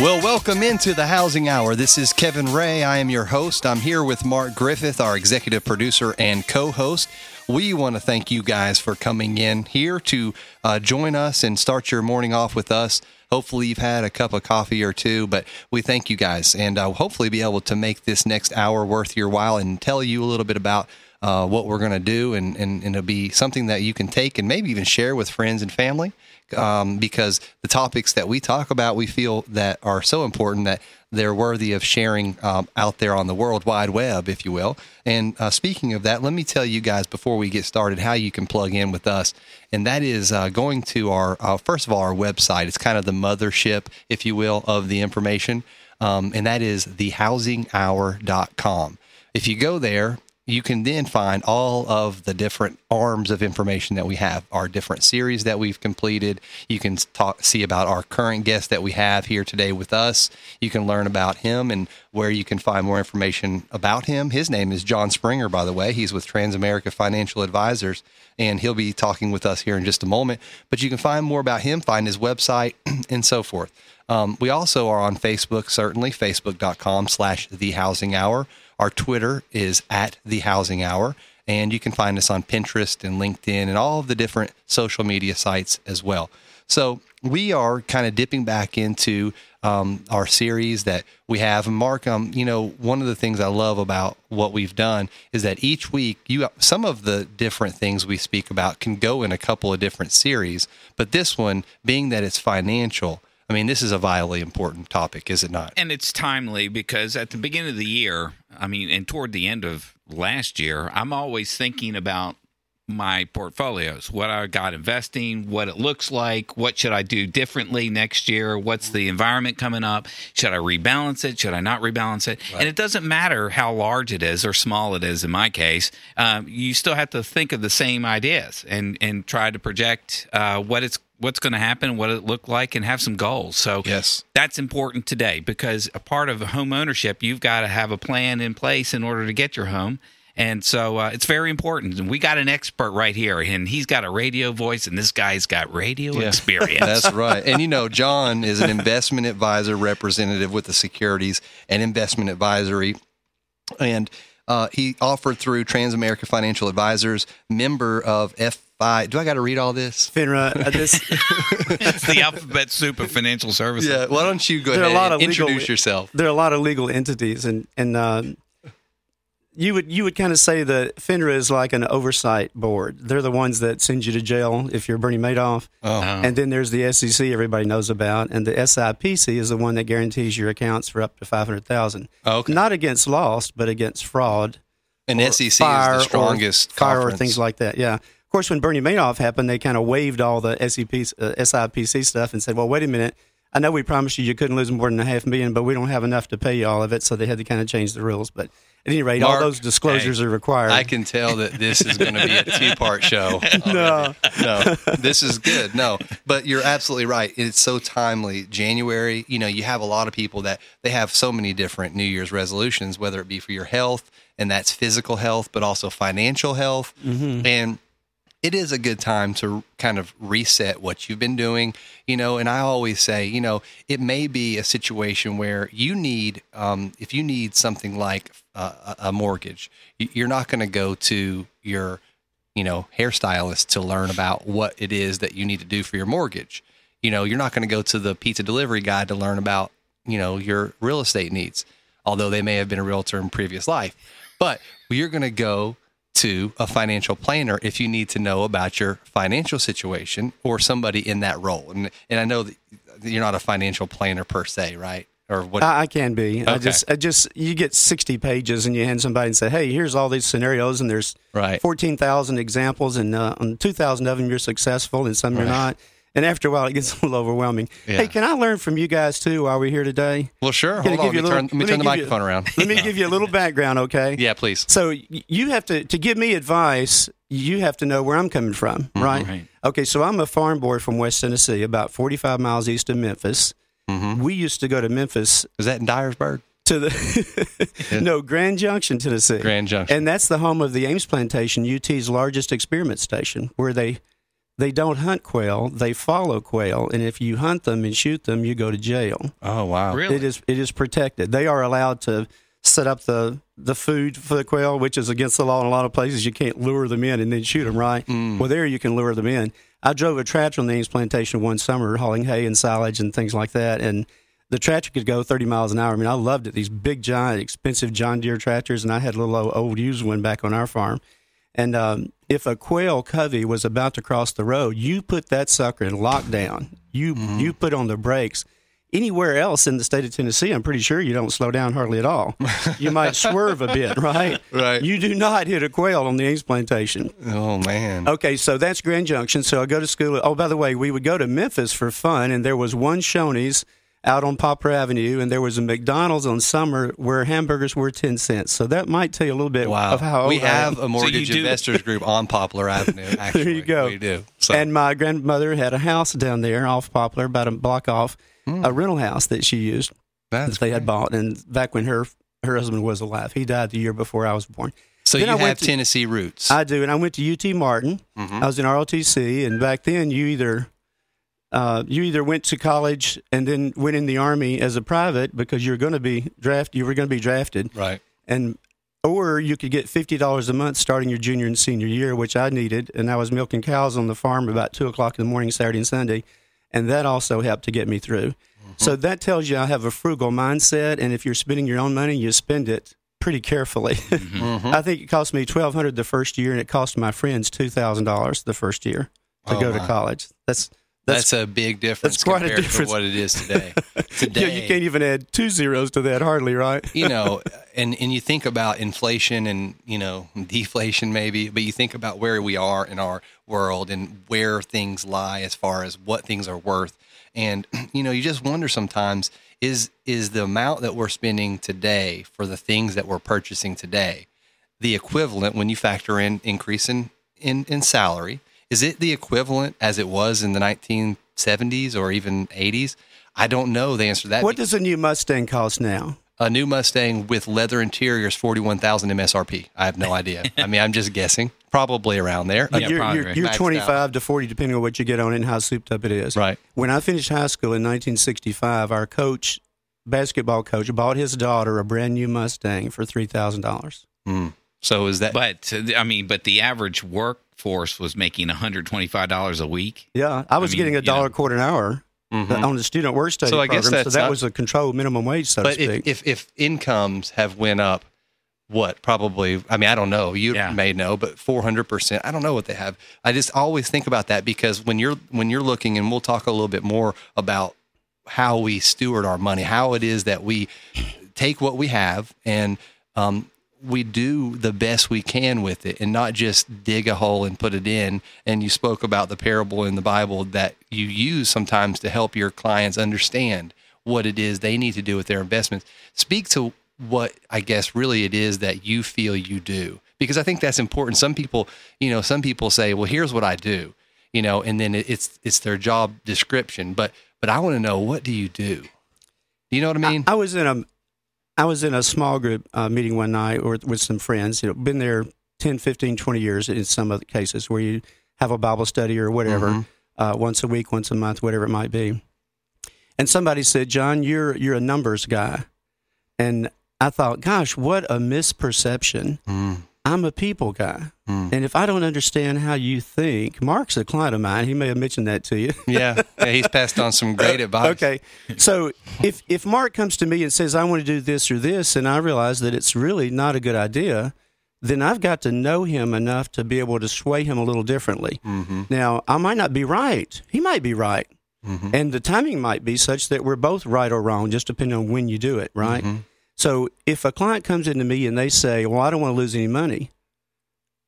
Well, welcome into the Housing Hour. This is Kevin Ray. I am your host. I'm here with Mark Griffith, our executive producer and co host. We want to thank you guys for coming in here to uh, join us and start your morning off with us. Hopefully, you've had a cup of coffee or two, but we thank you guys and uh, hopefully be able to make this next hour worth your while and tell you a little bit about uh, what we're going to do, and, and, and it'll be something that you can take and maybe even share with friends and family. Um, because the topics that we talk about, we feel that are so important that they're worthy of sharing um, out there on the World Wide Web, if you will. And uh, speaking of that, let me tell you guys before we get started how you can plug in with us. And that is uh, going to our, uh, first of all, our website. It's kind of the mothership, if you will, of the information. Um, and that is thehousinghour.com. If you go there, you can then find all of the different arms of information that we have, our different series that we've completed. You can talk, see about our current guest that we have here today with us. You can learn about him and where you can find more information about him. His name is John Springer, by the way. He's with Transamerica Financial Advisors, and he'll be talking with us here in just a moment. But you can find more about him, find his website, and so forth. Um, we also are on Facebook, certainly, facebook.com slash the housing hour. Our Twitter is at the Housing Hour, and you can find us on Pinterest and LinkedIn and all of the different social media sites as well. So we are kind of dipping back into um, our series that we have. And Mark, um, you know, one of the things I love about what we've done is that each week, you some of the different things we speak about can go in a couple of different series, but this one, being that it's financial, I mean, this is a vitally important topic, is it not? And it's timely because at the beginning of the year, I mean, and toward the end of last year, I'm always thinking about my portfolios, what I got investing, what it looks like, what should I do differently next year, what's the environment coming up, should I rebalance it, should I not rebalance it? Right. And it doesn't matter how large it is or small it is in my case, um, you still have to think of the same ideas and, and try to project uh, what it's what's going to happen, what it look like, and have some goals. So yes, that's important today because a part of home ownership, you've got to have a plan in place in order to get your home. And so uh, it's very important. And we got an expert right here, and he's got a radio voice, and this guy's got radio yeah, experience. That's right. And you know, John is an investment advisor representative with the Securities and Investment Advisory. And uh, he offered through Transamerica Financial Advisors, member of F by do I got to read all this? FINRA. Uh, this it's the alphabet soup of financial services. Yeah. Why don't you go there ahead and legal, introduce yourself? There are a lot of legal entities, and and uh, you would you would kind of say that FINRA is like an oversight board. They're the ones that send you to jail if you're Bernie Madoff. Oh. And then there's the SEC everybody knows about, and the SIPC is the one that guarantees your accounts for up to five hundred thousand. Oh, okay. Not against lost, but against fraud. And SEC is the strongest or fire or things like that. Yeah. Of course, when Bernie Madoff happened, they kind of waived all the SEP, uh, SIPC stuff and said, "Well, wait a minute. I know we promised you you couldn't lose more than a half million, but we don't have enough to pay you all of it." So they had to kind of change the rules. But at any rate, Mark, all those disclosures hey, are required. I can tell that this is going to be a two-part show. no, no, this is good. No, but you're absolutely right. It's so timely. January, you know, you have a lot of people that they have so many different New Year's resolutions, whether it be for your health, and that's physical health, but also financial health, mm-hmm. and it is a good time to kind of reset what you've been doing, you know. And I always say, you know, it may be a situation where you need, um, if you need something like uh, a mortgage, you're not going to go to your, you know, hairstylist to learn about what it is that you need to do for your mortgage. You know, you're not going to go to the pizza delivery guy to learn about, you know, your real estate needs, although they may have been a realtor in previous life. But you're going to go to a financial planner if you need to know about your financial situation or somebody in that role. And and I know that you're not a financial planner per se, right? Or what? I, I can be. Okay. I just, I just, you get 60 pages and you hand somebody and say, hey, here's all these scenarios and there's right. 14,000 examples and uh, 2,000 of them you're successful and some right. you're not. And after a while, it gets a little overwhelming. Yeah. Hey, can I learn from you guys too while we're here today? Well, sure. Gonna Hold on. give Let me you a turn, let me let turn the give you- microphone around. Let me give you a little background, okay? Yeah, please. So you have to to give me advice. You have to know where I'm coming from, right? Right. Okay, so I'm a farm boy from West Tennessee, about 45 miles east of Memphis. Mm-hmm. We used to go to Memphis Is that in Dyersburg? to the no Grand Junction, Tennessee. Grand Junction. And that's the home of the Ames Plantation, UT's largest experiment station, where they they don't hunt quail, they follow quail, and if you hunt them and shoot them, you go to jail. oh, wow. Really? It is it is protected. They are allowed to set up the the food for the quail, which is against the law in a lot of places. You can't lure them in and then shoot them, right? Mm. Well, there you can lure them in. I drove a tractor on the Ames Plantation one summer, hauling hay and silage and things like that, and the tractor could go 30 miles an hour. I mean, I loved it. These big, giant, expensive John Deere tractors, and I had a little old, old used one back on our farm. And um, if a quail covey was about to cross the road, you put that sucker in lockdown. You you put on the brakes. Anywhere else in the state of Tennessee, I'm pretty sure you don't slow down hardly at all. You might swerve a bit, right? Right. You do not hit a quail on the Ames plantation. Oh, man. Okay, so that's Grand Junction. So I go to school. Oh, by the way, we would go to Memphis for fun, and there was one Shoney's out on Poplar Avenue, and there was a McDonald's on Summer where hamburgers were ten cents. So that might tell you a little bit Wow. of how old we I am. have a mortgage do- investors group on Poplar Avenue. Actually, There you go. We do. So, And my grandmother had a house down there off Poplar, about a block off, hmm. a rental house that she used that's that they had bought. And back when her her husband was alive, he died the year before I was born. So Then you I went have to- Tennessee roots. I do, and I went to UT Martin. Mm-hmm. I was in ROTC, and back then you either uh, you either went to college and then went in the army as a private because you're going to be draft you were going to be drafted, right. and or you could get fifty dollars a month starting your junior and senior year, which I needed, and I was milking cows on the farm about two o'clock in the morning Saturday and Sunday, and that also helped to get me through. So that tells you I have a frugal mindset, and if you're spending your own money, you spend it pretty carefully. I think it cost me twelve hundred the first year, and it cost my friends two thousand dollars the first year to Oh, go to my. college. That's That's, that's, a big difference that's quite a difference. to what it is today. yeah, Today, you can't even add two zeros to that hardly, right? you know, and and you think about inflation and you know deflation maybe, but you think about where we are in our world and where things lie as far as what things are worth, and you know, you just wonder sometimes is is the amount that we're spending today for the things that we're purchasing today the equivalent when you factor in increase in in, in salary? Is it the equivalent as it was in the 1970s or even 80s? I don't know the answer to that. What does a new Mustang cost now? a new Mustang with leather interiors, forty-one thousand MSRP. I have no idea. I mean, I'm just guessing. Probably around there. Yeah, you're you're, you're Maxed out. 25 to 40, depending on what you get on it and how souped up it is. Right. When I finished high school in 1965, our coach, basketball coach, bought his daughter a brand new Mustang for three thousand dollars. Mm. So is that? But I mean, but the average workforce was making one hundred twenty-five dollars a week. Yeah, I was mean, getting a you dollar know. a quarter an hour Mhm. on the student work study So I guess program. So that up- was a controlled minimum wage, so but to speak. if, if if incomes have went up, what probably? I mean, I don't know. You Yeah. may know, but four hundred percent. I don't know what they have. I just always think about that because when you're when you're looking, and we'll talk a little bit more about how we steward our money, how it is that we take what we have and um, we do the best we can with it and not just dig a hole and put it in. And you spoke about the parable in the Bible that you use sometimes to help your clients understand what it is they need to do with their investments. Speak to what I guess really it is that you feel you do. Because I think that's important. Some people, you know, some people say, "Well, here's what I do," you know, and then it's it's their job description. But but I want to know what do you do? Do you know what I mean? I was in a I was in a small group uh, meeting one night or with some friends, you know, been there 10, 15, 20 years in some of the cases where you have a Bible study or whatever Mhm. uh, once a week, once a month, whatever it might be. And somebody said, "John, you're you're a numbers guy." And I thought, "Gosh, what a misperception. Mm, I'm a people guy." mm. And if I don't understand how you think, Mark's a client of mine. He may have mentioned that to you. yeah, yeah, he's passed on some great advice. Okay. So if if Mark comes to me and says I want to do this or this and I realize that it's really not a good idea, then I've got to know him enough to be able to sway him a little differently. Mm-hmm. Now, I might not be right. He might be right. Mhm. And the timing might be such that we're both right or wrong just depending on when you do it, right? Mhm. So if a client comes into me and they say, "Well, I don't want to lose any money."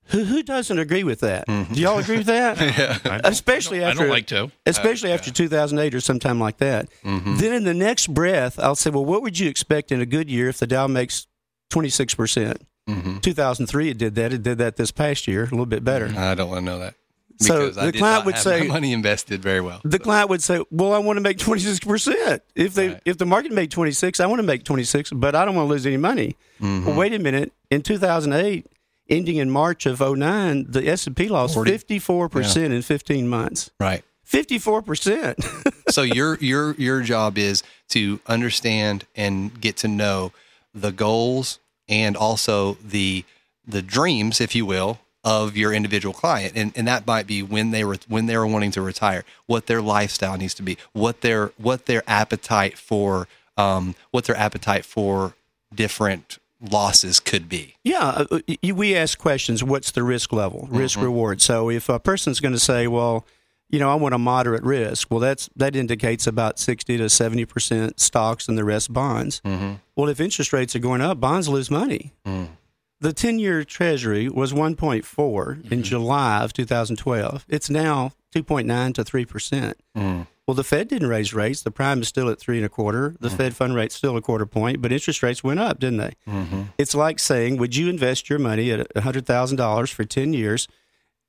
Who, who doesn't agree with that? Mm-hmm. Do y'all agree with that? I, Especially I after don't like to. Uh, especially after 2008 or sometime like that. Mm-hmm. Then in the next breath, I'll say, well, what would you expect in a good year if the Dow makes 26 percent? Mm-hmm. 2003, it did that. It did that this past year, a little bit better. I don't want to know that. So the client would have say- money invested very well. The client would say, "Well, I want to make 26 percent. If they Right. if the market made 26, I want to make 26, but I don't want to lose any money." Mm-hmm. Well, wait a minute. In 2008, ending in March of 09, the S&P lost 54 percent in 15 months. Right. 54 percent. so your your your job is to understand and get to know the goals and also the the dreams, if you will, of your individual client, and and that might be when they were when they were wanting to retire, what their lifestyle needs to be, what their what their appetite for um what their appetite for different losses could be. Yeah, uh, we ask questions. What's the risk level, risk reward? So if a person's going to say, "Well, you know, I want a moderate risk," well, that's that indicates about sixty to seventy percent stocks and the rest bonds. Well, if interest rates are going up, bonds lose money. The ten-year Treasury was one point in mm-hmm. July of 2012. It's now two point nine to three percent. Mm. Well, the Fed didn't raise rates. The prime is still at three and a quarter. The mm. Fed fund rate's still a quarter point, but interest rates went up, didn't they? Mm-hmm. It's like saying, would you invest your money at hundred thousand dollars for ten years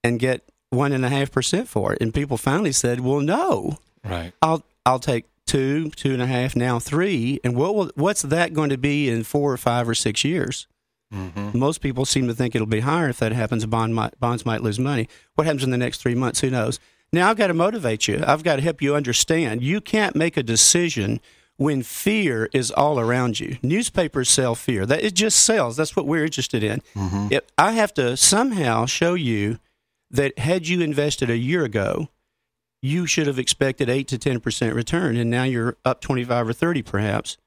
and get one and a half percent for it? And people finally said, well, no, Right. I'll I'll take two, two and a half, now three. And what will, what's that going to be in four or five or six years? Mm-hmm. Most people seem to think it'll be higher if that happens. Bond might, bonds might lose money. What happens in the next three months? Who knows? Now I've got to motivate you. I've got to help you understand. You can't make a decision when fear is all around you. Newspapers sell fear. That it just sells. That's what we're interested in. Mm-hmm. If I have to somehow show you that had you invested a year ago, you should have expected eight to ten percent return, and now you're up twenty five or thirty, perhaps.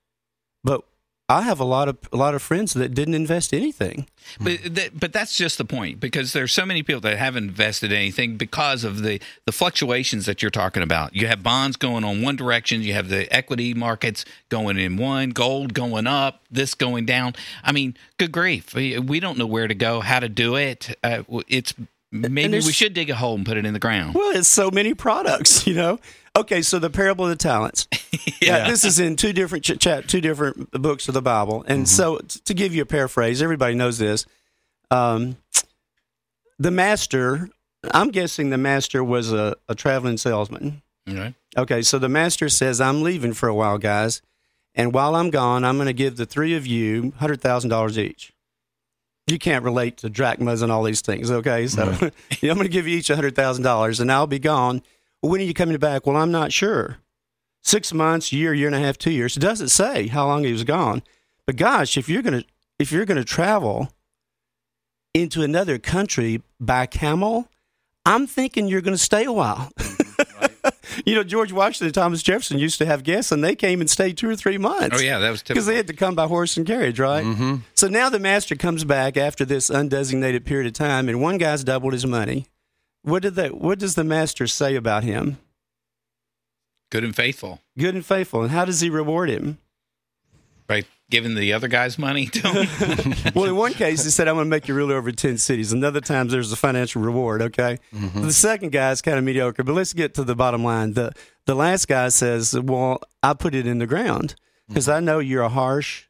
But I have a lot of a lot of friends that didn't invest anything. But that, but that's just the point because there's so many people that haven't invested anything because of the the fluctuations that you're talking about. You have bonds going on one direction, you have the equity markets going in one, gold going up, this going down. I mean, good grief, we, don't know where to go, how to do it. Uh, it's maybe we should dig a hole and put it in the ground. Well, it's so many products, you know. Okay, so the parable of the talents. yeah. this is in two different ch- chat, two different books of the Bible, and so t- to give you a paraphrase, everybody knows this. Um, the master, I'm guessing the master was a, a traveling salesman. Okay. Okay, so the master says, I'm leaving for a while, guys. And while I'm gone, I'm going to give the three of you $100,000 each. You can't relate to drachmas and all these things, okay? So you know, I'm going to give you each $100,000 and I'll be gone. When are you coming back? Well, I'm not sure. Six months, year, year and a half, two years. It doesn't say how long he was gone. But gosh, if you're going to if you're going to travel into another country by camel, I'm thinking you're going to stay a while. you know, George Washington and Thomas Jefferson used to have guests, and they came and stayed two or three months. Oh yeah, that was typical. Because they had to come by horse and carriage, right? Mm-hmm. So now the master comes back after this undesignated period of time, and one guy's doubled his money. What did that? What does the master say about him? Good and faithful. Good and faithful. And how does he reward him? By giving the other guys money to him. Well, in one case, he said, "I'm going to make you ruler over ten cities." Another times, there's a financial reward. Okay. Mm-hmm. The second guy is kind of mediocre, but let's get to the bottom line. the The last guy says, "Well, I put it in the ground because mm-hmm. I know you're a harsh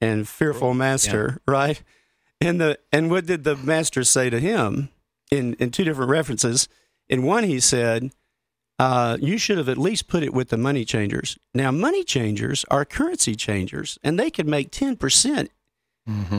and fearful master, right?" And the and what did the master say to him in in two different references? In one, he said. Uh, you should have at least put it with the money changers. Now, money changers are currency changers, and they can make ten percent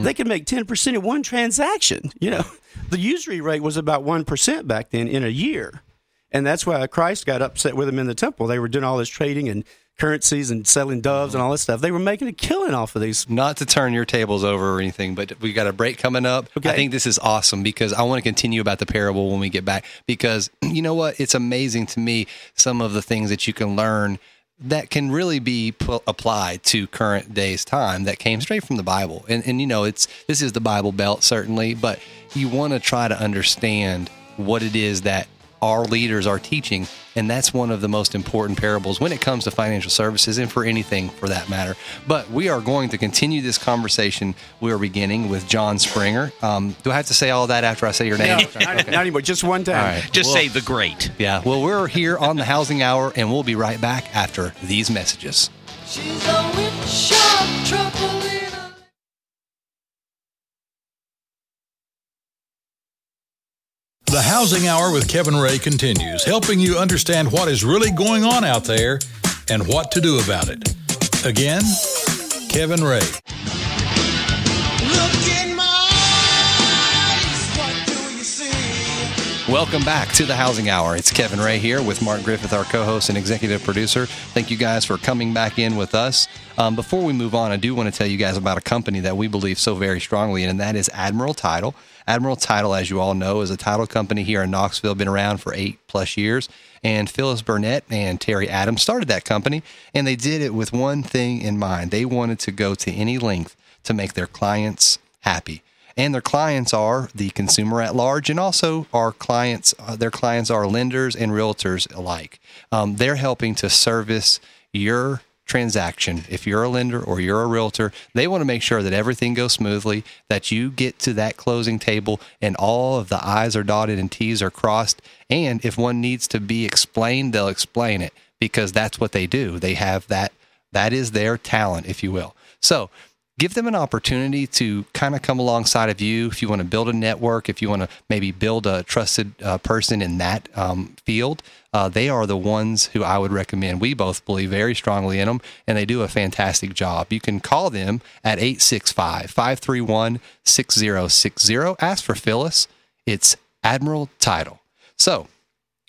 they could make 10% in one transaction. You know, the usury rate was about 1% back then in a year. And that's why Christ got upset with them in the temple. They were doing all this trading and currencies and selling doves and all this stuff. They were making a killing off of these. not to turn your tables over or anything, but we got a break coming up. Okay. I think this is awesome because I want to continue about the parable when we get back. Because you know what? It's amazing to me some of the things that you can learn that can really be applied to current day's time that came straight from the Bible. And and you know, it's this is the Bible belt certainly, but you want to try to understand what it is that our leaders are teaching. And that's one of the most important parables when it comes to financial services and for anything for that matter. But we are going to continue this conversation we are beginning with John Springer. Um, do I have to say all that after I say your name? No, not, not anymore. Just one time. All right. Just Well- say the great. Yeah. Well, we're here on the Housing Hour, and we'll be right back after these messages. She's a witch of trouble The Housing Hour with Kevin Ray continues, helping you understand what is really going on out there and what to do about it. Again, Kevin Ray. Look in my eyes, what do you see? Welcome back to the Housing Hour. It's Kevin Ray here with Mark Griffith, our co host and executive producer. Thank you guys for coming back in with us. Um, before we move on, I do want to tell you guys about a company that we believe so very strongly in, and that is Admiral Title. Admiral Title, as you all know, is a title company here in Knoxville, been around for eight plus years. And Phyllis Burnett and Terry Adams started that company, and they did it with one thing in mind. They wanted to go to any length to make their clients happy and their clients are the consumer at large, and also our clients. Uh, their clients are lenders and realtors alike. Um, they're helping to service your transaction. If you're a lender or you're a realtor, they want to make sure that everything goes smoothly, that you get to that closing table, and all of the I's are dotted and T's are crossed. And if one needs to be explained, they'll explain it because that's what they do. They have that. That is their talent, if you will. So give them an opportunity to kind of come alongside of you if you want to build a network if you want to maybe build a trusted uh, person in that um, field. Uh, they are the ones who i would recommend. We both believe very strongly in them and they do a fantastic job. You can call them at 865-531-6060 ask for phyllis. It's admiral title. So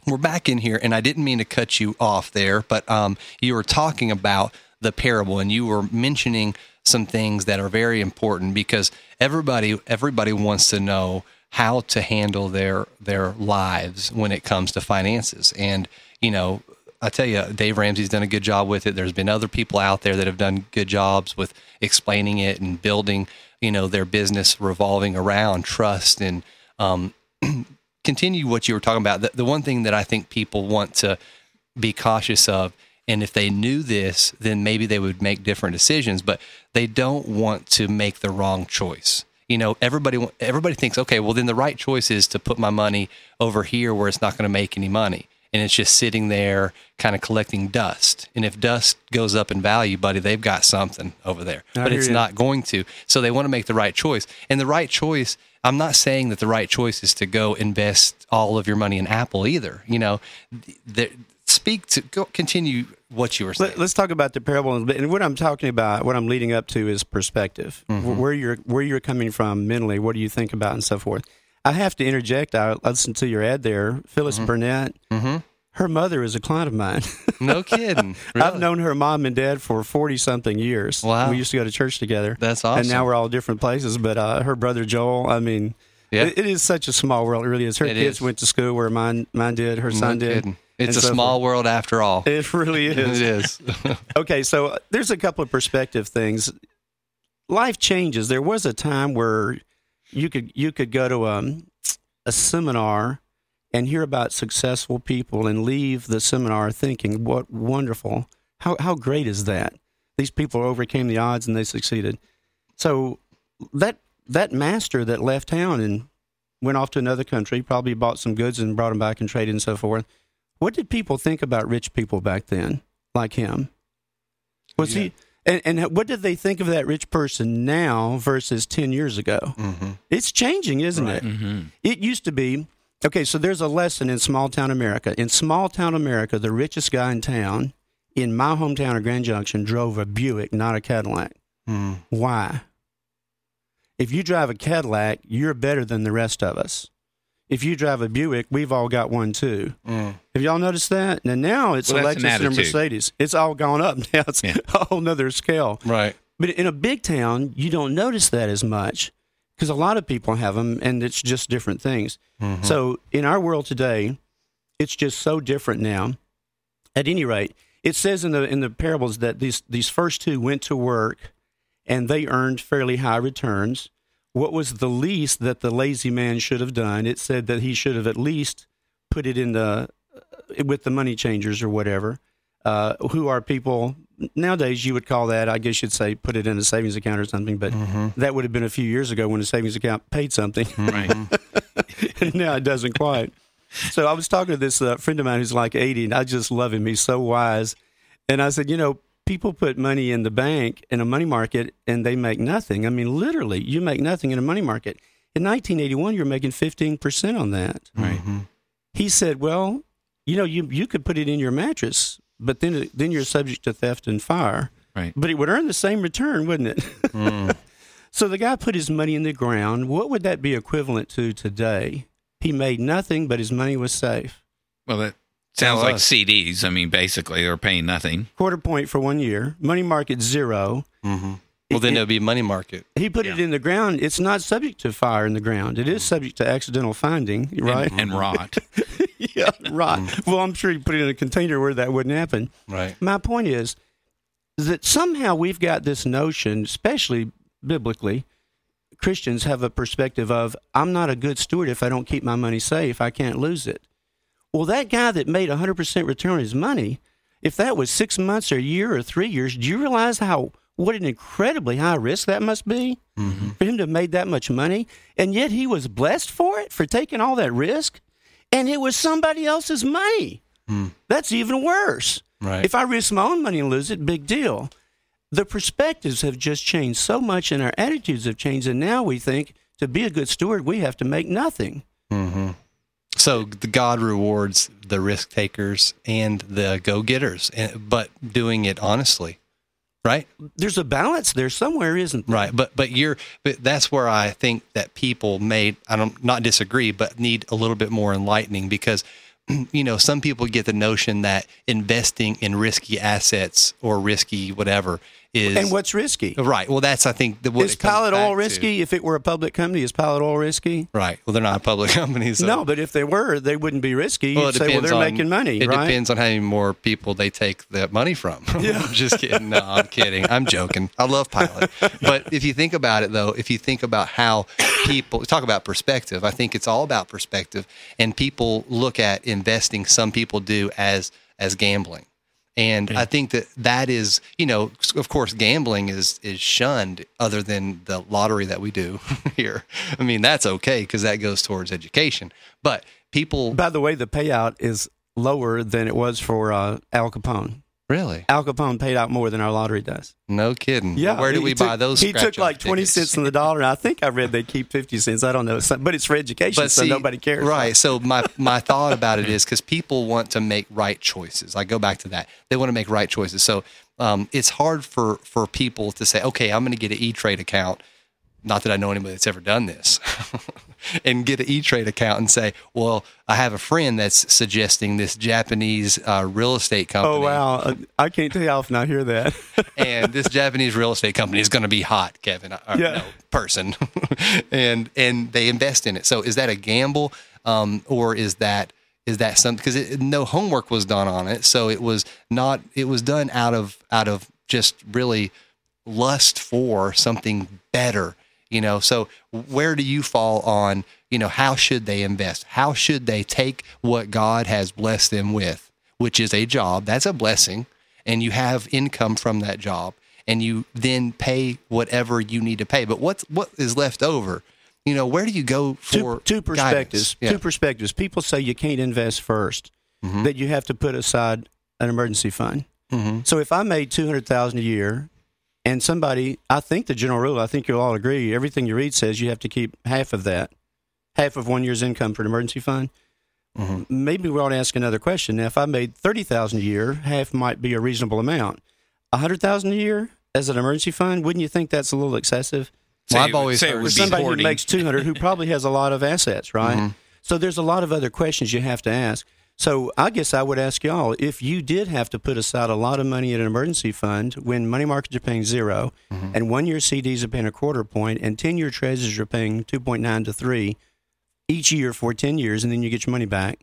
we're back in here, and I didn't mean to cut you off there, but um, you were talking about the parable, and you were mentioning some things that are very important because everybody everybody wants to know how to handle their their lives when it comes to finances, and you know. I tell you, Dave Ramsey's done a good job with it. There's been other people out there that have done good jobs with explaining it and building, you know, their business revolving around trust and um, continue what you were talking about. The, the one thing that I think people want to be cautious of, and if they knew this, then maybe they would make different decisions, but they don't want to make the wrong choice. You know, everybody everybody thinks, okay, well then the right choice is to put my money over here where it's not going to make any money, and it's just sitting there, kind of collecting dust. And if dust goes up in value, buddy, they've got something over there, I but it's you. not going to. So they want to make the right choice, and the right choice. I'm not saying that the right choice is to go invest all of your money in Apple either. You know, the, speak to go, continue what you were saying. Let, us talk about the parable a little bit. And what I'm talking about, what I'm leading up to, is perspective. Mm-hmm. Where you're where you're coming from mentally, what do you think about, and so forth. I have to interject. I listened to your ad there, Phyllis Mm-hmm. Burnett. Her mother is a client of mine. no kidding. I've known her mom and dad for forty something years. Wow. we used to go to church together. That's awesome. And now we're all different places. But uh, her brother Joel, I mean, Yeah. it, it is such a small world. It really is. Her It kids is. went to school where mine mine did. Her No son did. kidding. It's a so small forth. world after all. It really is. it is. okay, so there's a couple of perspective things. Life changes. There was a time where you could you could go to um, a seminar and hear about successful people and leave the seminar thinking, "What wonderful! How how great is that? These people overcame the odds and they succeeded." So that that master that left town and went off to another country, probably bought some goods and brought them back and traded and so forth. What did people think about rich people back then, like him? Was he? And, and what did they think of that rich person now versus ten years ago? hmm It's changing, isn't it? Mm-hmm. It used to be okay. So there's a lesson in small town America. In small town America, the richest guy in town, in my hometown of Grand Junction, drove a Buick, not a Cadillac. Mm. Why? If you drive a Cadillac, you're better than the rest of us. If you drive a Buick, we've all got one too. Mm. Have y'all noticed that? And now it's Well, Lexus and. Mercedes. It's all gone up now. It's Yeah. a whole nother scale. Right. But in a big town, you don't notice that as much because a lot of people have them, and it's just different things. Mhm. So in our world today, it's just so different now. At any rate, it says in the in the parables that these these first two went to work, and they earned fairly high returns. What was the least that the lazy man should have done? It said that he should have at least put it in the uh, with the money changers or whatever, uh, who are people nowadays you would call that I guess you'd say put it in a savings account or something, but that would have been a few years ago when a savings account paid something. Right. and now it doesn't quite. So I was talking to this uh, friend of mine who's like 80, and I just love him. He's so wise. And I said, you know, people put money in the bank in a money market and they make nothing. I mean, literally, you make nothing in a money market. In 1981, you're making 15% on that. Right. Mm-hmm. He said, well, you know, you, you could put it in your mattress, but then, then you're subject to theft and fire. Right. But it would earn the same return, wouldn't it? Mm. so the guy put his money in the ground. What would that be equivalent to today? He made nothing, but his money was safe. Well, that sounds like. CDs. I mean, basically, they're paying nothing. Quarter point for one year. Money market zero. Mm-hmm. Well, then It- it'll be money market. He put it in the ground. It's not subject to fire in the ground. It is mm-hmm. subject to accidental finding, right? And, and rot. yeah, right. Mm-hmm. Well, I'm sure you put it in a container where that wouldn't happen. Right. My point is that somehow we've got this notion, especially biblically, Christians have a perspective of I'm not a good steward if I don't keep my money safe. I can't lose it. Well, that guy that made 100% return on his money, if that was six months or a year or three years, do you realize how what an incredibly high risk that must be mm-hmm. for him to have made that much money? And yet he was blessed for it, for taking all that risk, and it was somebody else's money. Hmm. That's even worse. Right. If I risk my own money and lose it, big deal. The perspectives have just changed so much, and our attitudes have changed, and now we think to be a good steward, we have to make nothing. So the God rewards the risk takers and the go getters, eh, but doing it honestly, right? There's a balance there somewhere, isn't there? Right. But but you're but that's where I think that people may I don't not disagree, but need a little bit more enlightening because you know some people get the notion that investing in risky assets or risky whatever is And what's risky? Uh, right. Well, that's I think the what Is Pilot Oil to. risky? If it were a public company, is Pilot Oil risky? Right. Well, they're not a public company. So. No, but if they were, they wouldn't be risky. Well, You'd it say, well, depends they're on- making money, It right? depends on how many more people they take that money from. Yeah. I'm just kidding. No, I'm kidding. I'm joking. I love Pilot. But if you think about it, though, if you think about how people talk about perspective, I think it's all about perspective. And people look at investing. Some people do as as gambling. And I think that that is, you know, of course, gambling is is shunned other than the lottery that we do here. I mean, that's okay because that goes towards education. But people, By the way, the payout is lower than it was for uh, Al Capone. Really, Al Capone paid out more than our lottery does. No kidding. Yeah, Where do we took- buy those? He took like twenty tickets? cents on the dollar. and I think I read they keep fifty cents. I don't know, but it's for education, so nobody cares. Right. So my my thought about it is because people want to make right choices. I go back to that. They want to make right choices. So um, it's hard for for people to say, okay, I'm going to get an E Trade account. Not that I know anybody that's ever done this, and get an E Trade account and say, well, I have a friend that's suggesting this Japanese uh, real estate company. Oh wow, Uh, I can't tell you how often I hear that. and this Japanese real estate company is going to be hot, Kevin, or, Yeah. no, person, and and they invest in it. So is that a gamble, um, or is that is that something? Because no homework was done on it, so it was not. It was done out of out of just really lust for something better. You know, so where do you fall on? You know, how should they invest? How should they take what God has blessed them with, which is a job? That's a blessing and you have income from that job and you then pay whatever you need to pay but what's what is left over you know where do you go for two, two perspectives. Yeah. Two perspectives. People say you can't invest 1st Mm-hmm. That you have to put aside an emergency fund. Mm-hmm. So if I made two hundred thousand a year, and somebody, I think the general rule, I think you'll all agree, everything you read says you have to keep half of that, half of one year's income for an emergency fund. Mm-hmm. Maybe we ought to ask another question. Now, if I made thirty thousand a year, half might be a reasonable amount. A hundred thousand a year as an emergency fund, wouldn't you think that's a little excessive? Well, Say- I've always say it heard would for be somebody who makes 200 who probably has a lot of assets right Mm-hmm. so there's a lot of other questions you have to ask so i guess i would ask y'all if you did have to put aside a lot of money in an emergency fund when money markets are paying 0 Mm-hmm. and one year cds are paying a quarter point and 10 year treasuries are paying 2.9 to 3 each year for 10 years and then you get your money back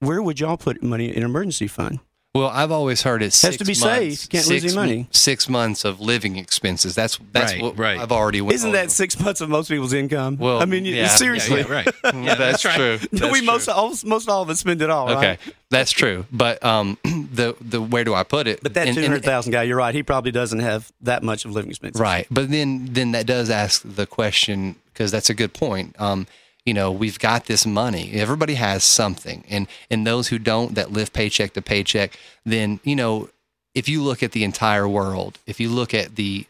where would y'all put money in an emergency fund Well, I've always heard it's Has six to be months, safe. You can't lose six any money. Six months of living expenses. That's that's Right, what right. I've already. went Isn't over. that six months of most people's income? Well, I mean, yeah, yeah, seriously, Yeah, right. Yeah, that's, right. true. That's we true. most all, most all of us spend it all, Okay, right? that's true. But um, the the where do I put it? But that And- two and- hundred thousand guy, you're right. He probably doesn't have that much of living expenses. Right. But then then that does ask the question because that's a good point. Um, you know, we've got this money. Everybody has something. And and those who don't that live paycheck to paycheck, then, you know, if you look at the entire world, if you look at the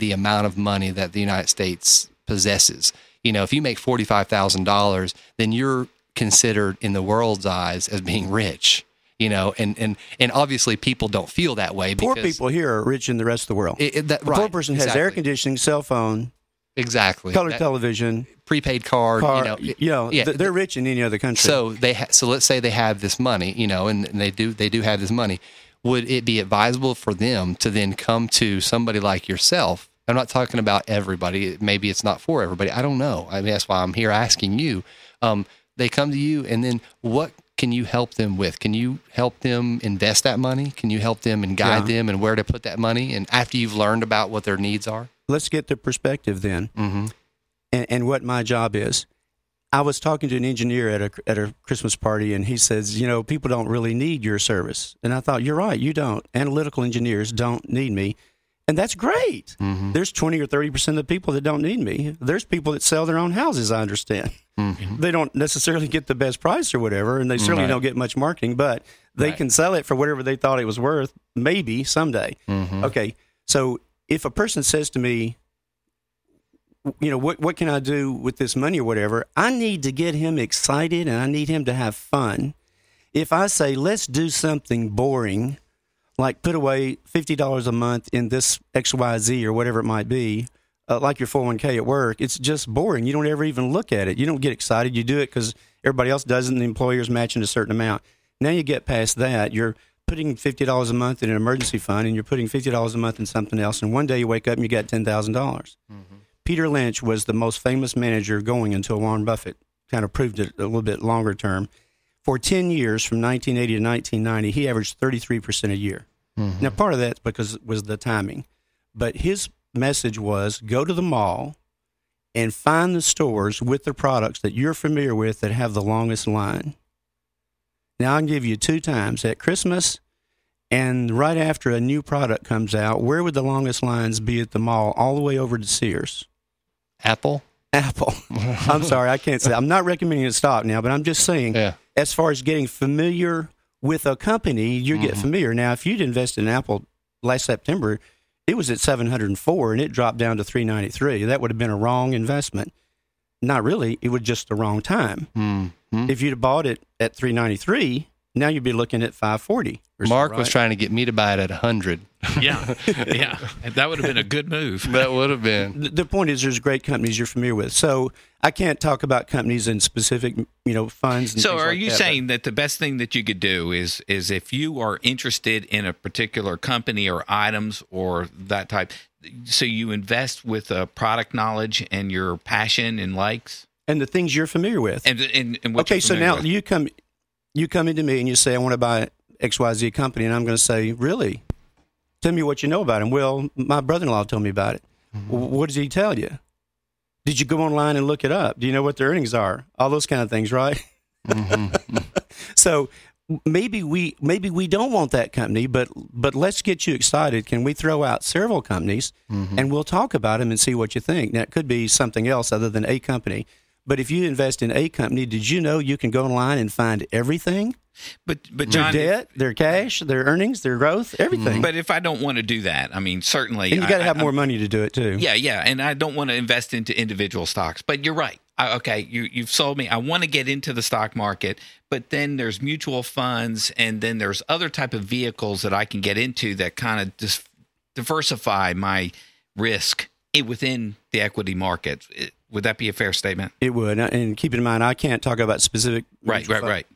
the amount of money that the United States possesses, you know, if you make $45,000, then you're considered in the world's eyes as being rich. You know, and, and, and obviously people don't feel that way Poor people here are rich in the rest of the world. it, it- that, a poor person has air conditioning, cell phone, Exactly. color That- television, prepaid card, car. you know. you know, yeah. they're rich in any other country. So they ha- so let's say they have this money, you know, and, and they do they do have this money. Would it be advisable for them to then come to somebody like yourself? I'm not talking about everybody. Maybe it's not for everybody. I don't know. I mean, that's why I'm here asking you. Um, they come to you, and then what can you help them with? Can you help them invest that money? Can you help them and guide Yeah. them and where to put that money? And after you've learned about what their needs are, let's get the perspective then, mm-hmm. and, and what my job is. I was talking to an engineer at a at a Christmas party, and he says, you know, people don't really need your service. And I thought, you're right, you don't. Analytical engineers don't need me, and that's great. Mm-hmm. There's twenty or thirty percent of the people that don't need me. There's people that sell their own houses. I understand. Mm-hmm. They don't necessarily get the best price or whatever, and they certainly Right. don't get much marketing, but they Right. can sell it for whatever they thought it was worth, maybe someday. Mm-hmm. Okay, so if a person says to me, you know, what what can I do with this money or whatever? I need to get him excited and I need him to have fun. If I say let's do something boring, like put away fifty dollars a month in this X Y Z or whatever it might be, uh, like your four hundred one k at work, it's just boring. You don't ever even look at it. You don't get excited. You do it because everybody else does and the employer's matching a certain amount. Now you get past that, you're putting fifty dollars a month in an emergency fund, and you're putting fifty dollars a month in something else. And one day you wake up and you got ten thousand dollars. Mm-hmm. Peter Lynch was the most famous manager going until Warren Buffett kind of proved it a little bit longer term. For 10 years, from 1980 to 1990, he averaged 33% a year. Mm-hmm. Now, part of that's because it was the timing. But his message was go to the mall and find the stores with the products that you're familiar with that have the longest line. Now, I can give you two times at Christmas and right after a new product comes out, where would the longest lines be at the mall all the way over to Sears? Apple. Apple. I'm sorry, I can't say. I'm not recommending a stock now, but I'm just saying, Yeah. as far as getting familiar with a company, you get mm-hmm. familiar. Now, if you'd invested in Apple last September, it was at 704 and it dropped down to 393. That would have been a wrong investment. Not really. It was just the wrong time. Hmm. Mm-hmm. If you'd have bought it at 393, now you'd be looking at 540. or so, Mark was trying to get me to buy it at 100. Yeah, yeah, that would have been a good move. That would have been. the the point is there's great companies you're familiar with. So I can't talk about companies in specific, you know, funds. And So, are like you that, but- saying that the best thing that you could do is is if you are interested in a particular company or items or that type, so you invest with a product knowledge and your passion and likes, and the things you're familiar with? and and, and what okay, you're so now with. you come, you come into me and you say I want to buy X Y Z company, and I'm going to say, really? Tell me what you know about him. Well, my brother-in-law told me about it. Mm-hmm. What does he tell you? Did you go online and look it up? Do you know what their earnings are? All those kind of things, right? Mm-hmm. so maybe we maybe we don't want that company, but but let's get you excited. Can we throw out several companies Mm-hmm. and we'll talk about them and see what you think? Now it could be something else other than a company. But if you invest in a company, did you know you can go online and find everything? but but Their debt, their cash, their earnings, their growth, mm. everything. but if I don't want to do that, I mean, certainly, and you got to have I- more money to do it too. Yeah, yeah, and I don't want to invest into individual stocks. But you're right. I, okay, you you've sold me. I want to get into the stock market, but then there's mutual funds, and then there's other type of vehicles that I can get into that kind of dis- diversify my risk eh, within the equity market. It- Would that be a fair statement? It would. And keep in mind, I can't talk about specific Right, right, fund- right.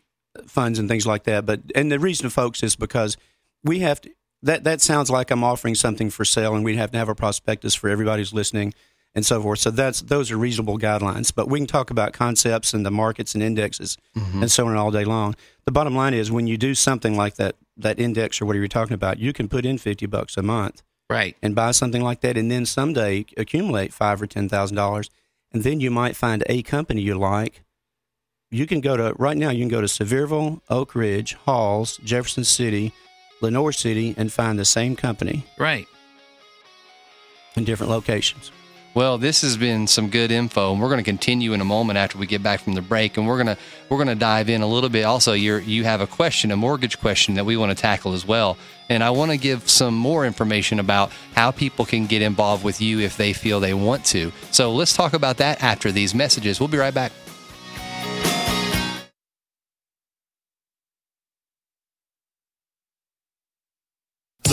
funds and things like that. But and the reason, folks, is because we have to. That that sounds like I'm offering something for sale, and we'd have to have a prospectus for everybody who's listening, and so forth. So that's those are reasonable guidelines. But we can talk about concepts and the markets and indexes mm-hmm. and so on all day long. The bottom line is when you do something like that that index or whatever you're talking about, you can put in fifty bucks a month Right. and buy something like that, and then someday accumulate five or ten thousand dollars, and then you might find a company you like. You can go to right now. You can go to Sevierville, Oak Ridge, Halls, Jefferson City, Lenoir City, and find the same company Right. in different locations. Well, this has been some good info, and we're going to continue in a moment after we get back from the break, and we're gonna we're gonna dive in a little bit. Also, you you have a question, a mortgage question that we want to tackle as well, and I want to give some more information about how people can get involved with you if they feel they want to. So let's talk about that after these messages. We'll be right back.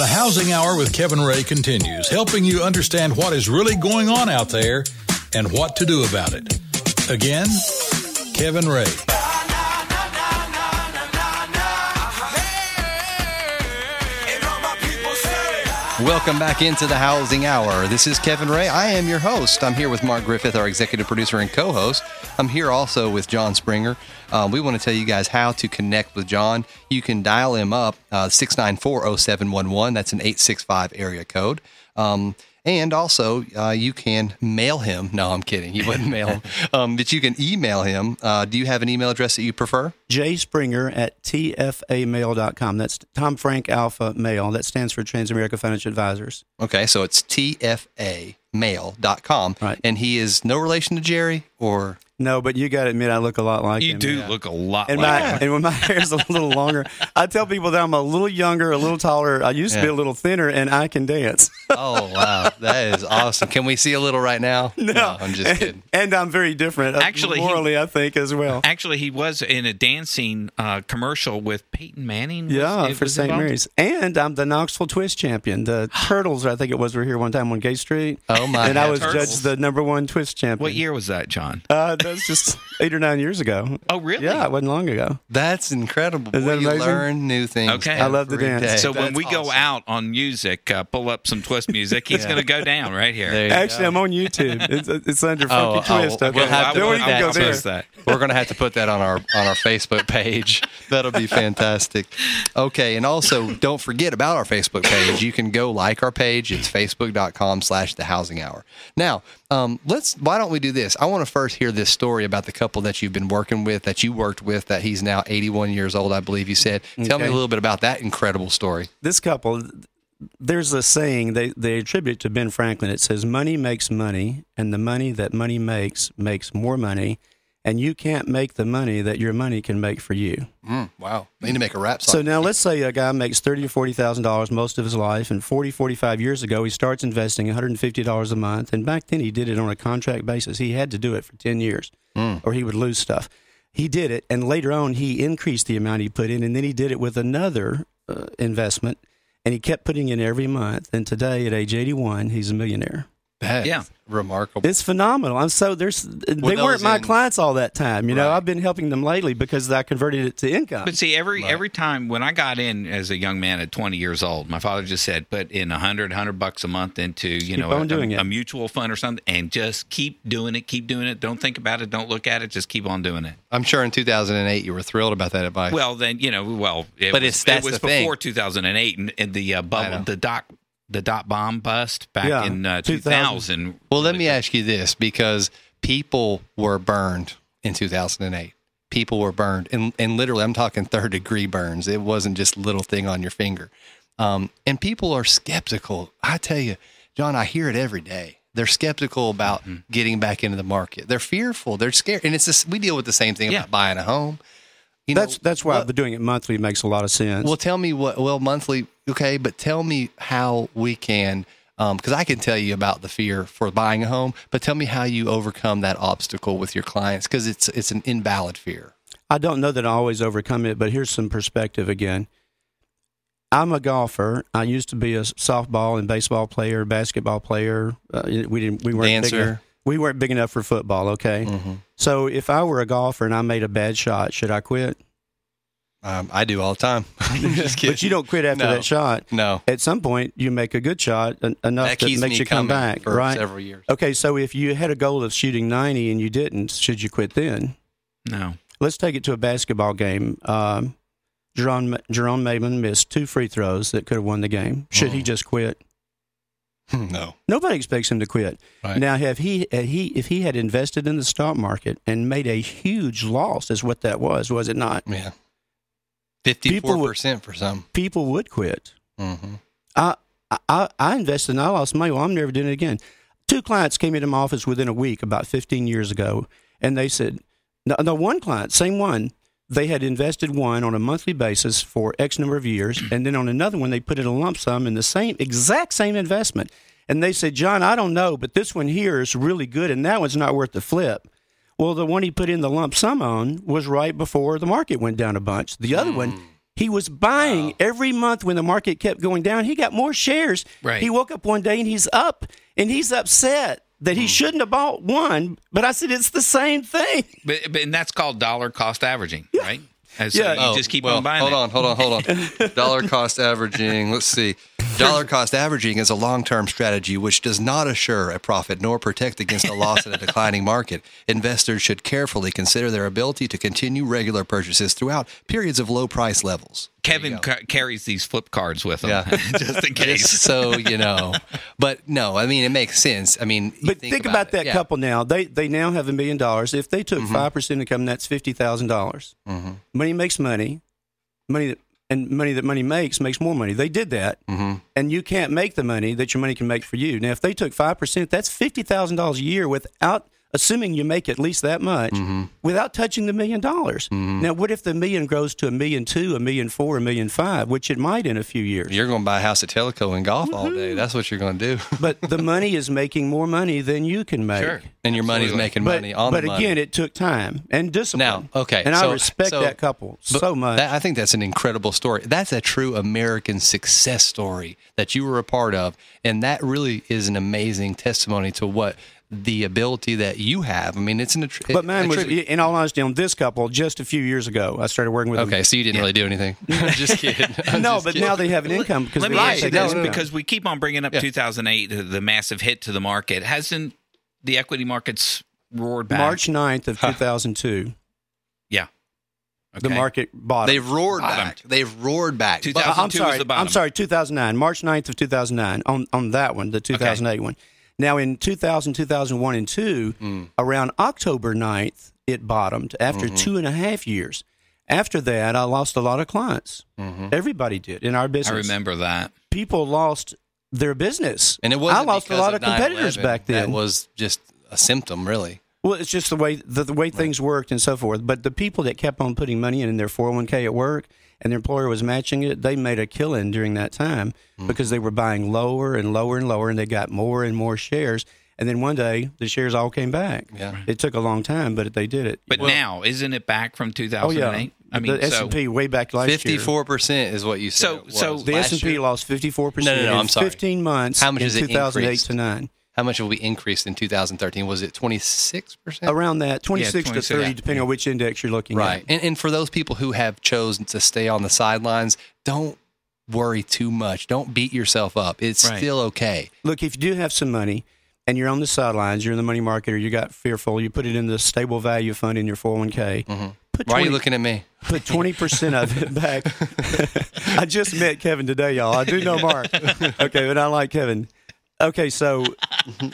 The Housing Hour with Kevin Ray continues, helping you understand what is really going on out there and what to do about it. Again, Kevin Ray. Welcome back into the Housing Hour. This is Kevin Ray. I am your host. I'm here with Mark Griffith, our executive producer and co host. I'm here also with John Springer. Um, we want to tell you guys how to connect with John. You can dial him up, uh, 0711. That's an 865 area code. Um, and also, uh, you can mail him. No, I'm kidding. You wouldn't mail him. Um, but you can email him. Uh, do you have an email address that you prefer? J Springer at tfamail.com. That's Tom Frank Alpha Mail. That stands for Transamerica Financial Advisors. Okay, so it's tfamail.com. Right. And he is no relation to Jerry or. No, but you got to admit, I look a lot like You him. do look a lot And like my him. and when my hair's a little longer, I tell people that I'm a little younger, a little taller. I used to be a little thinner, and I can dance. Oh wow, that is awesome! Can we see a little right now? No, I'm just kidding. and I'm very different. uh, Actually, he- morally, I think as well. Actually, he was in a dancing uh, commercial with Peyton Manning. Was- Yeah, it for was St. Mary's, and I'm the Knoxville Twist champion. The Turtles, I think it was, were here one time on Gay Street. Oh, my And I was Turtles. judged the number one Twist champion. What year was that, John? Uh, that was just eight or nine years ago. Oh, really? Yeah, it wasn't long ago. That's incredible. Is Boy, that you amazing? learn new things. Okay. I love the dance. day. So when That's we go out on music, uh, pull up some twist music. He's going to go down right here. Actually, go. I'm on YouTube. It's, it's under Oh, Funky oh, Twist. we'll Okay, have to Then we put can go that there. Post that. We're gonna have to put that on our on our Facebook page. That'll be fantastic. Okay, and also don't forget about our Facebook page. You can go like our page. It's facebook.com slash the housing hour. Now, um, let's why don't we do this? I want to first hear this story about the couple that you've been working with, that you worked with, that he's now 81 years old, I believe you said. Tell me a little bit about that incredible story. This couple, there's a saying they, they attribute to Ben Franklin. It says, Money makes money, and the money that money makes makes more money. And you can't make the money that your money can make for you. Mm, wow, they need to make a rap song. So now let's say a guy makes thirty or forty thousand dollars most of his life, and 40, 45 years ago he starts investing one hundred and fifty dollars a month. And back then he did it on a contract basis. He had to do it for ten years, or he would lose stuff. He did it, and later on he increased the amount he put in, and then he did it with another uh, investment, and he kept putting in every month. And today, at age eighty-one, he's a millionaire. That's Yeah. remarkable. It's phenomenal. I'm so there's they those weren't my in- clients all that time. You know, I've been helping them lately because I converted it to income. But see, every every time when I got in as a young man at 20 years old, my father just said, put in 100, 100 bucks a month into you Keep know a, doing a, a mutual fund or something, and just keep doing it, keep doing it. Don't think about it, don't look at it, just keep on doing it. I'm sure in 2008 you were thrilled about that advice. Well, then you know, well, it But was, it's- that's it was the thing. before 2008 and, and the uh, bubble, the dot the dot bomb bust back Yeah, in uh, 2000. 2000. Well, let me ask you this because people were burned in 2008. People were burned, and, and literally, I'm talking third degree burns. It wasn't just little thing on your finger. Um, and people are skeptical. I tell you, John, I hear it every day. They're skeptical about Mm-hmm. getting back into the market. They're fearful. They're scared, and it's this, we deal with the same thing Yeah. about buying a home. You that's know, that's why what- doing it monthly makes a lot of sense. well, tell me what. Well, monthly, okay, but tell me how we can, because I can tell you about the fear for buying a home, but tell me how you overcome that obstacle with your clients, because it's it's an invalid fear. I don't know that I always overcome it, but here's some perspective again. I'm a golfer. I used to be a softball and baseball player, basketball player. Uh, we didn't. We weren't Dancer. We weren't big enough for football. Okay. So if I were a golfer and I made a bad shot, should I quit? Um, I do all the time. Just kidding. But you don't quit after No. that shot. No, At some point, you make a good shot en- enough that that, makes you come back, for right? several years. Okay, so if you had a goal of shooting 90 and you didn't, should you quit then? No. Let's take it to a basketball game. Um, Jerome, Jerome Maven missed two free throws that could have won the game. Should he just quit? no. Nobody expects him to quit. Right. Now, have he, had he if he had invested in the stock market and made a huge loss, is what that was, was it not? Yeah. Fifty-four percent for some. People would quit. hmm I, I I invested and I lost money. Well, I'm never doing it again. Two clients came into my office within a week about 15 years ago, and they said, no, no, one client, same one, they had invested one on a monthly basis for X number of years, and then on another one, they put in a lump sum in the same exact same investment. And they said, John, I don't know, but this one here is really good, and that one's not worth the flip. Well, the one he put in the lump sum on was right before the market went down a bunch. The other one, hmm. he was buying every month when the market kept going down. He got more shares. Right. He woke up one day and he's up and he's upset that he hmm. shouldn't have bought one. But I said, it's the same thing. But, but and that's called dollar cost averaging, right? And so Yeah. you oh, just keep Oh, well, on buying. Hold it. on, hold on, hold on. Dollar cost averaging. Let's see. Dollar cost averaging is a long-term strategy which does not assure a profit nor protect against a loss in a declining market. Investors should carefully consider their ability to continue regular purchases throughout periods of low price levels. Kevin ca- carries these flip cards with him, Yeah. just in case. so you know, but no, I mean it makes sense. I mean, you But think, about, it. that Yeah. couple now. They they now have a million dollars. If they took mm-hmm. 5 percent income, that's fifty dollars. Mm-hmm. Money makes money. Money that and money that money makes makes more money. They did that, mm-hmm. and you can't make the money that your money can make for you. Now, if they took five percent, that's fifty thousand dollars a year without assuming you make at least that much, mm-hmm. without touching the million dollars. Mm-hmm. Now, what if the million grows to a million two, a million four, a million five, which it might in a few years? You're going to buy a house at Tellico and golf all day. Mm-hmm. That's what you're going to do. but the money is making more money than you can make. Sure. And your money's Absolutely. making But, money on but the money. But again, it took time and discipline. Now, okay, and so- I respect so- that couple so much. That, I think that's an incredible story. That's a true American success story that you were a part of, and that really is an amazing testimony to what the ability that you have. I mean, it's an. attri- but mine was, in all honesty, on this couple just a few years ago. I started working with them. okay. So you didn't really do anything. just kidding. I'm No, just but kidding. now they have an income because Let me ask you taken this income. because we keep on bringing up Yeah. 2008, the massive hit to the market. Hasn't the equity markets roared back? March 9th of 2002, yeah. the market bottom. they've roared Bottomed. back. They've roared back. Two I'm sorry. was the bottom. I'm sorry. 2009, March 9th of 2009 on on that one, the 2008 one. Now in 2000, 2001, and two, Mm. around October 9th, it bottomed after Mm-hmm. two and a half years. After that, I lost a lot of clients. Everybody did in our Mm-hmm. I remember that. people lost their business, and it was I lost a lot of competitors back then. That was just a symptom, really. Well, it's just the way the, the way things worked and so forth. But the people that kept on putting money in in their 401k at work and their employer was matching it, they made a killing during that time Mm-hmm. because they were buying lower and lower and lower and they got more and more shares. And then one day the shares all came back. Yeah. It took a long time, but they did it. But now, isn't it back from 2008? oh 2008? yeah, I mean, the S and P way back last year. Fifty-four percent is what you said. So- it was so The S and P lost 54 percent No, no, no, in I'm sorry. 15 months. How much in has it 2008 increased? to nine? How much have we increased in 2013? Was it 26 percent? Around that, 26 to 26, 30, yeah. depending on which index you're looking Right. at. And, and for those people who have chosen to stay on the sidelines, don't worry too much. Don't beat yourself up. It's Right. still okay. look, if you do have some money and you're on the sidelines, you're in the money market, or you got fearful, you put it in the stable value fund in your 401k. Mm-hmm. Put Why are you looking at me? Put twenty percent of it back. I just met Kevin today, y'all. I do know Mark. Okay, but I like Kevin. Okay, so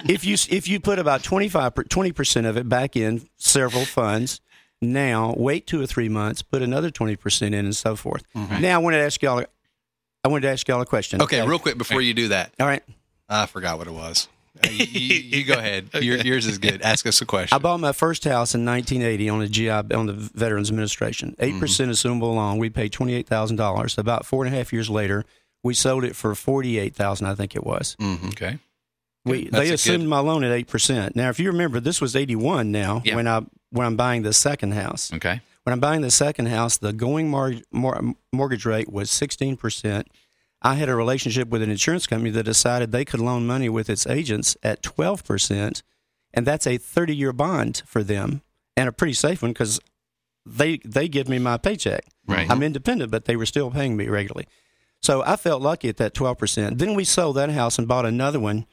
if you if you put about 25 20 percent of it back in several funds, now wait two or three months, put another twenty percent in, and so forth. Now I wanted to ask y'all. I wanted to ask y'all a question. Okay, real quick before you do that, All right. I forgot what it was. Uh, you, you, you go ahead. Your, yours is good. Ask us a question. I bought my first house in 1980 on the GI on the Veterans Administration. 8 percent assumable loan. We paid twenty eight thousand dollars. About four and a half years later, we sold it for forty eight thousand. I think it was. okay. We they good- assumed my loan at eight percent. Now, if you remember, this was eighty one. Now, Yeah. when I when I'm buying the second house, Okay. when I'm buying the second house, the going mar- mor- mortgage rate was 16%. I had a relationship with an insurance company that decided they could loan money with its agents at 12%, and that's a 30 year bond for them and a pretty safe one because they, they give me my paycheck. Right. I'm independent, but they were still paying me regularly. So I felt lucky at that 12%. Then we sold that house and bought another one.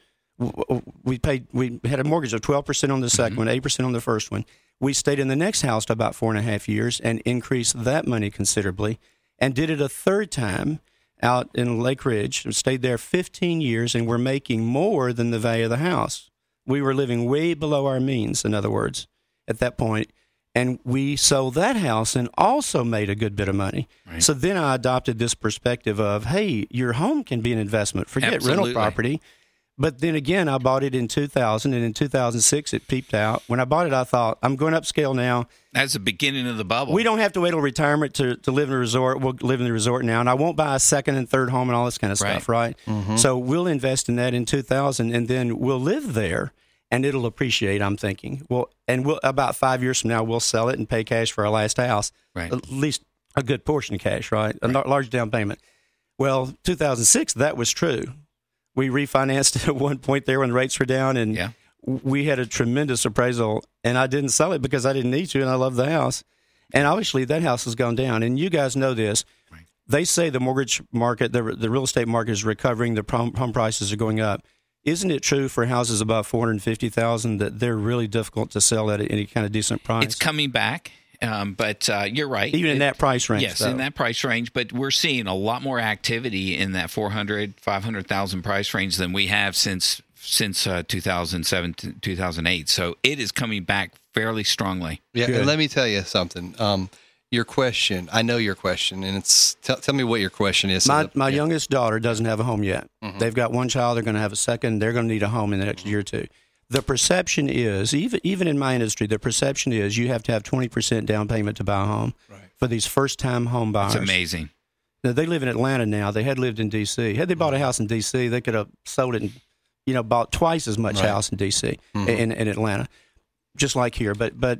We paid. We had a mortgage of 12% on the 2nd mm-hmm. one, 8% on the first one. We stayed in the next house to about four and a half years and increased that money considerably. and did it a third time out in Lake Ridge. and Stayed there 15 years, and we're making more than the value of the house. We were living way below our means, in other words, at that point. And we sold that house and also made a good bit of money. So then I adopted this perspective of, hey, your home can be an investment. Forget Absolutely. rental property. But then again, I bought it in 2000, and in 2006 it peeped out. When I bought it, I thought I'm going upscale now. That's the beginning of the bubble. We don't have to wait till retirement to, to live in a resort. We'll live in the resort now, and I won't buy a second and third home and all this kind of stuff, right? Mm-hmm. So we'll invest in that in 2000, and then we'll live there, and it'll appreciate. I'm thinking, well, and we'll about five years from now, we'll sell it and pay cash for our last house, Right. At least a good portion of cash, right? A lar- large down payment. Well, 2006, that was true. We refinanced at one point there when the rates were down, and Yeah. we had a tremendous appraisal, and I didn't sell it because I didn't need to, and I love the house. And obviously, that house has gone down. And you guys know this. They say the mortgage market, the, the real estate market is recovering. The home prices are going up. Isn't it true for houses above four hundred fifty thousand that they're really difficult to sell at any kind of decent price? It's coming back, um, but uh, you're right. even in It- that price range. Yes, though. in that price range, but we're seeing a lot more activity in that 400, 500,000 price range than we have since since uh, 2007 to 2008. So it is coming back fairly strongly. Yeah, Good. and let me tell you something. Um, your question, I know your question, and it's tell, tell me what your question is. My that- my yeah. youngest daughter doesn't have a home yet. Mm-hmm. They've got one child. They're going to have a second. They're going to need a home in the next year or two. The perception is even even in my industry, the perception is you have to have twenty percent down payment to buy a home right. for these first time home buyers. It's amazing. Now, they live in Atlanta now. They had lived in D.C. Had they bought a house in D.C., they could have sold it and you know bought twice as much house in D.C. in, in Atlanta, just like here. But but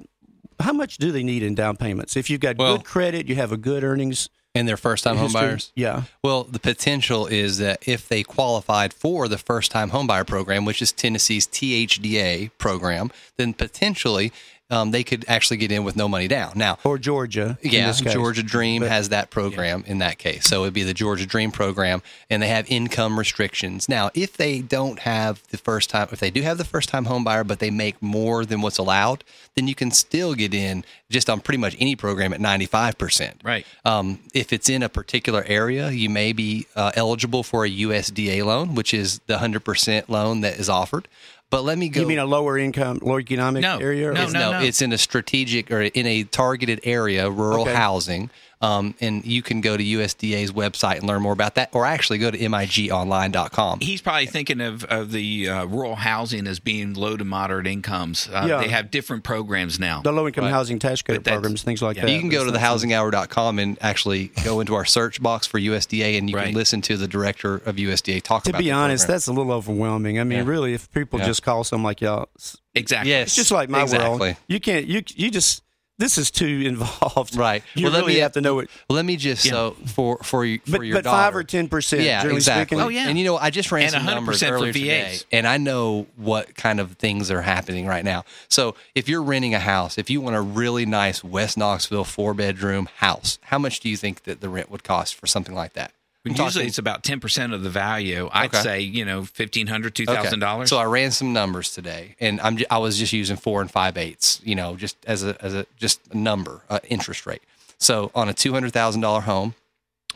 how much do they need in down payments? If you've got Well- good credit, you have a good earnings and they're first time homebuyers? Yeah. Well, the potential is that if they qualified for the first time homebuyer program, which is Tennessee's THDA program, then potentially um, they could actually get in with no money down. Now, Or Georgia. yeah. Georgia Dream But- has that program in that case. So it'd be the Georgia Dream program, and they have income restrictions. Now, if they don't have the first time, if they do have the first time home buyer, but they make more than what's allowed, then you can still get in just on pretty much any program at 95%. Right. Um, if it's in a particular area, you may be uh, eligible for a USDA loan, which is the 100% loan that is offered. But let me go. You mean a lower income, lower economic No, area? or- no, It's, no, it's in a strategic or in a targeted area, rural Okay. housing. Um, and you can go to USDA's website and learn more about that, or actually go to migonline.com. He's probably thinking of, of the uh, rural housing as being low to moderate incomes. Uh, Yeah. They have different programs now. The low income housing tax credit programs, things like yeah. that. You can go to thehousinghour.com and actually go into our search box for USDA, and you Right. can listen to the director of USDA talk To about. be honest, program. that's a little overwhelming. I mean, Yeah. really, if people Yeah. just call something like y'all, exactly. Yes. it's just like my Exactly. world. You can't. You you just. This is too involved. right. You well, let really me have to know it. Well, let me just so for for you for But, your but five or ten percent. Yeah, generally exactly. Speaking. Oh, yeah. And you know, I just ran And some 100% numbers for earlier today, and I know what kind of things are happening right now. So, if you're renting a house, if you want a really nice West Knoxville four bedroom house, how much do you think that the rent would cost for something like that? I'm Usually talking- it's about 10% of the value. I'd Okay. say, you know, $1,500, $2,000. So I ran some numbers today, and I'm I was just using four and five eighths, you know, just as a as a just a number, uh, interest rate. So on a two hundred thousand dollar home,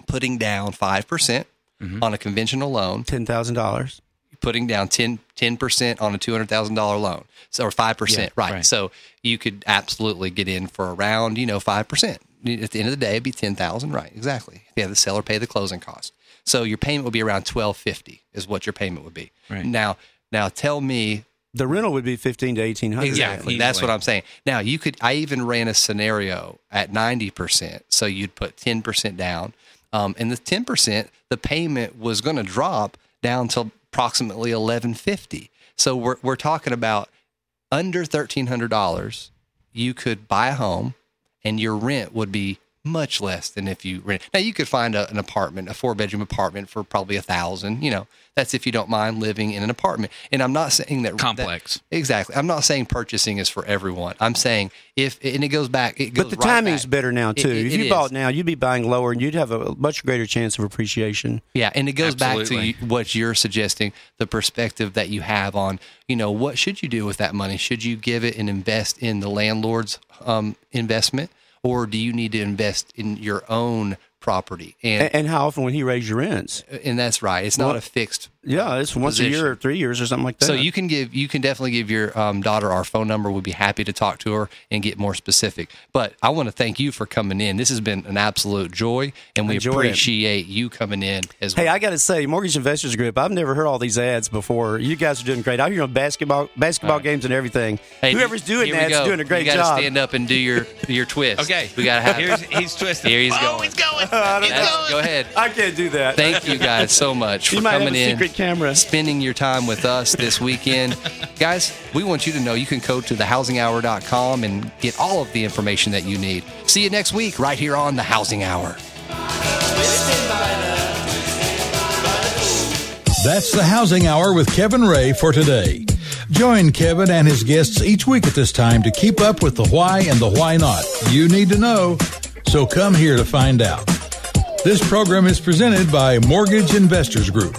putting down five percent Mm-hmm. on a conventional loan, ten thousand dollars. putting down 10 percent on a two hundred thousand dollar loan, so or five percent, Yeah, right. right. So you could absolutely get in for around you know five percent. At the end of the day, it'd be ten thousand, right? Exactly. Yeah, the seller pay the closing cost, so your payment would be around twelve fifty is what your payment would be. Right. Now, now tell me The rental would be fifteen to eighteen hundred. Exactly. easily. That's what I'm saying. Now you could. I even ran a scenario at 90 percent, so you'd put 10 percent down, um, and the 10 percent, the payment was going to drop down to approximately 1150. So we're we're talking about under thirteen hundred dollars, you could buy a home, and your rent would be much less than if you rent. Now you could find a, an apartment, a four bedroom apartment for probably a thousand. You know, that's if you don't mind living in an apartment. And I'm not saying that Complex. that- exactly. I'm not saying purchasing is for everyone. I'm saying if and it goes back. It goes But the right timing's back. better now too. it- if you bought now, you'd be buying lower, and you'd have a much greater chance of appreciation. Yeah, and it goes back to what you're suggesting, the perspective that you have on, you know, what should you do with that money? Should you give it and invest in the landlord's um, investment, or do you need to invest in your own property, and And, and how often would he raise your rents? and that's right. It's not Well, a fixed Yeah, it's once a year or three years or something like that. So you can give you can definitely give your um, daughter our phone number. We'd be happy to talk to her and get more specific. But I want to thank you for coming in. This has been an absolute joy, and we Enjoyed it. appreciate you coming in as Hey. I got to say, Mortgage Investors Group. I've never heard all these ads before. You guys are doing great. I'm hearing basketball, basketball games, and everything. Hey, Whoever's doing that's go. doing a great you gotta job. stand up and do your your twist. Okay. we gotta have. Here's, he's twisting. Here he's oh, going. he's going. Don't He's That's- go ahead. I can't do that. Thank you guys so much for you might have coming a in. secret camera. spending your time with us this weekend. Guys, we want you to know you can go to thehousinghour.com and get all of the information that you need. See you next week right here on The Housing Hour. That's the Housing Hour with Kevin Ray for today. Join Kevin and his guests each week at this time to keep up with the why and the why not. You need to know, so come here to find out. This program is presented by Mortgage Investors Group.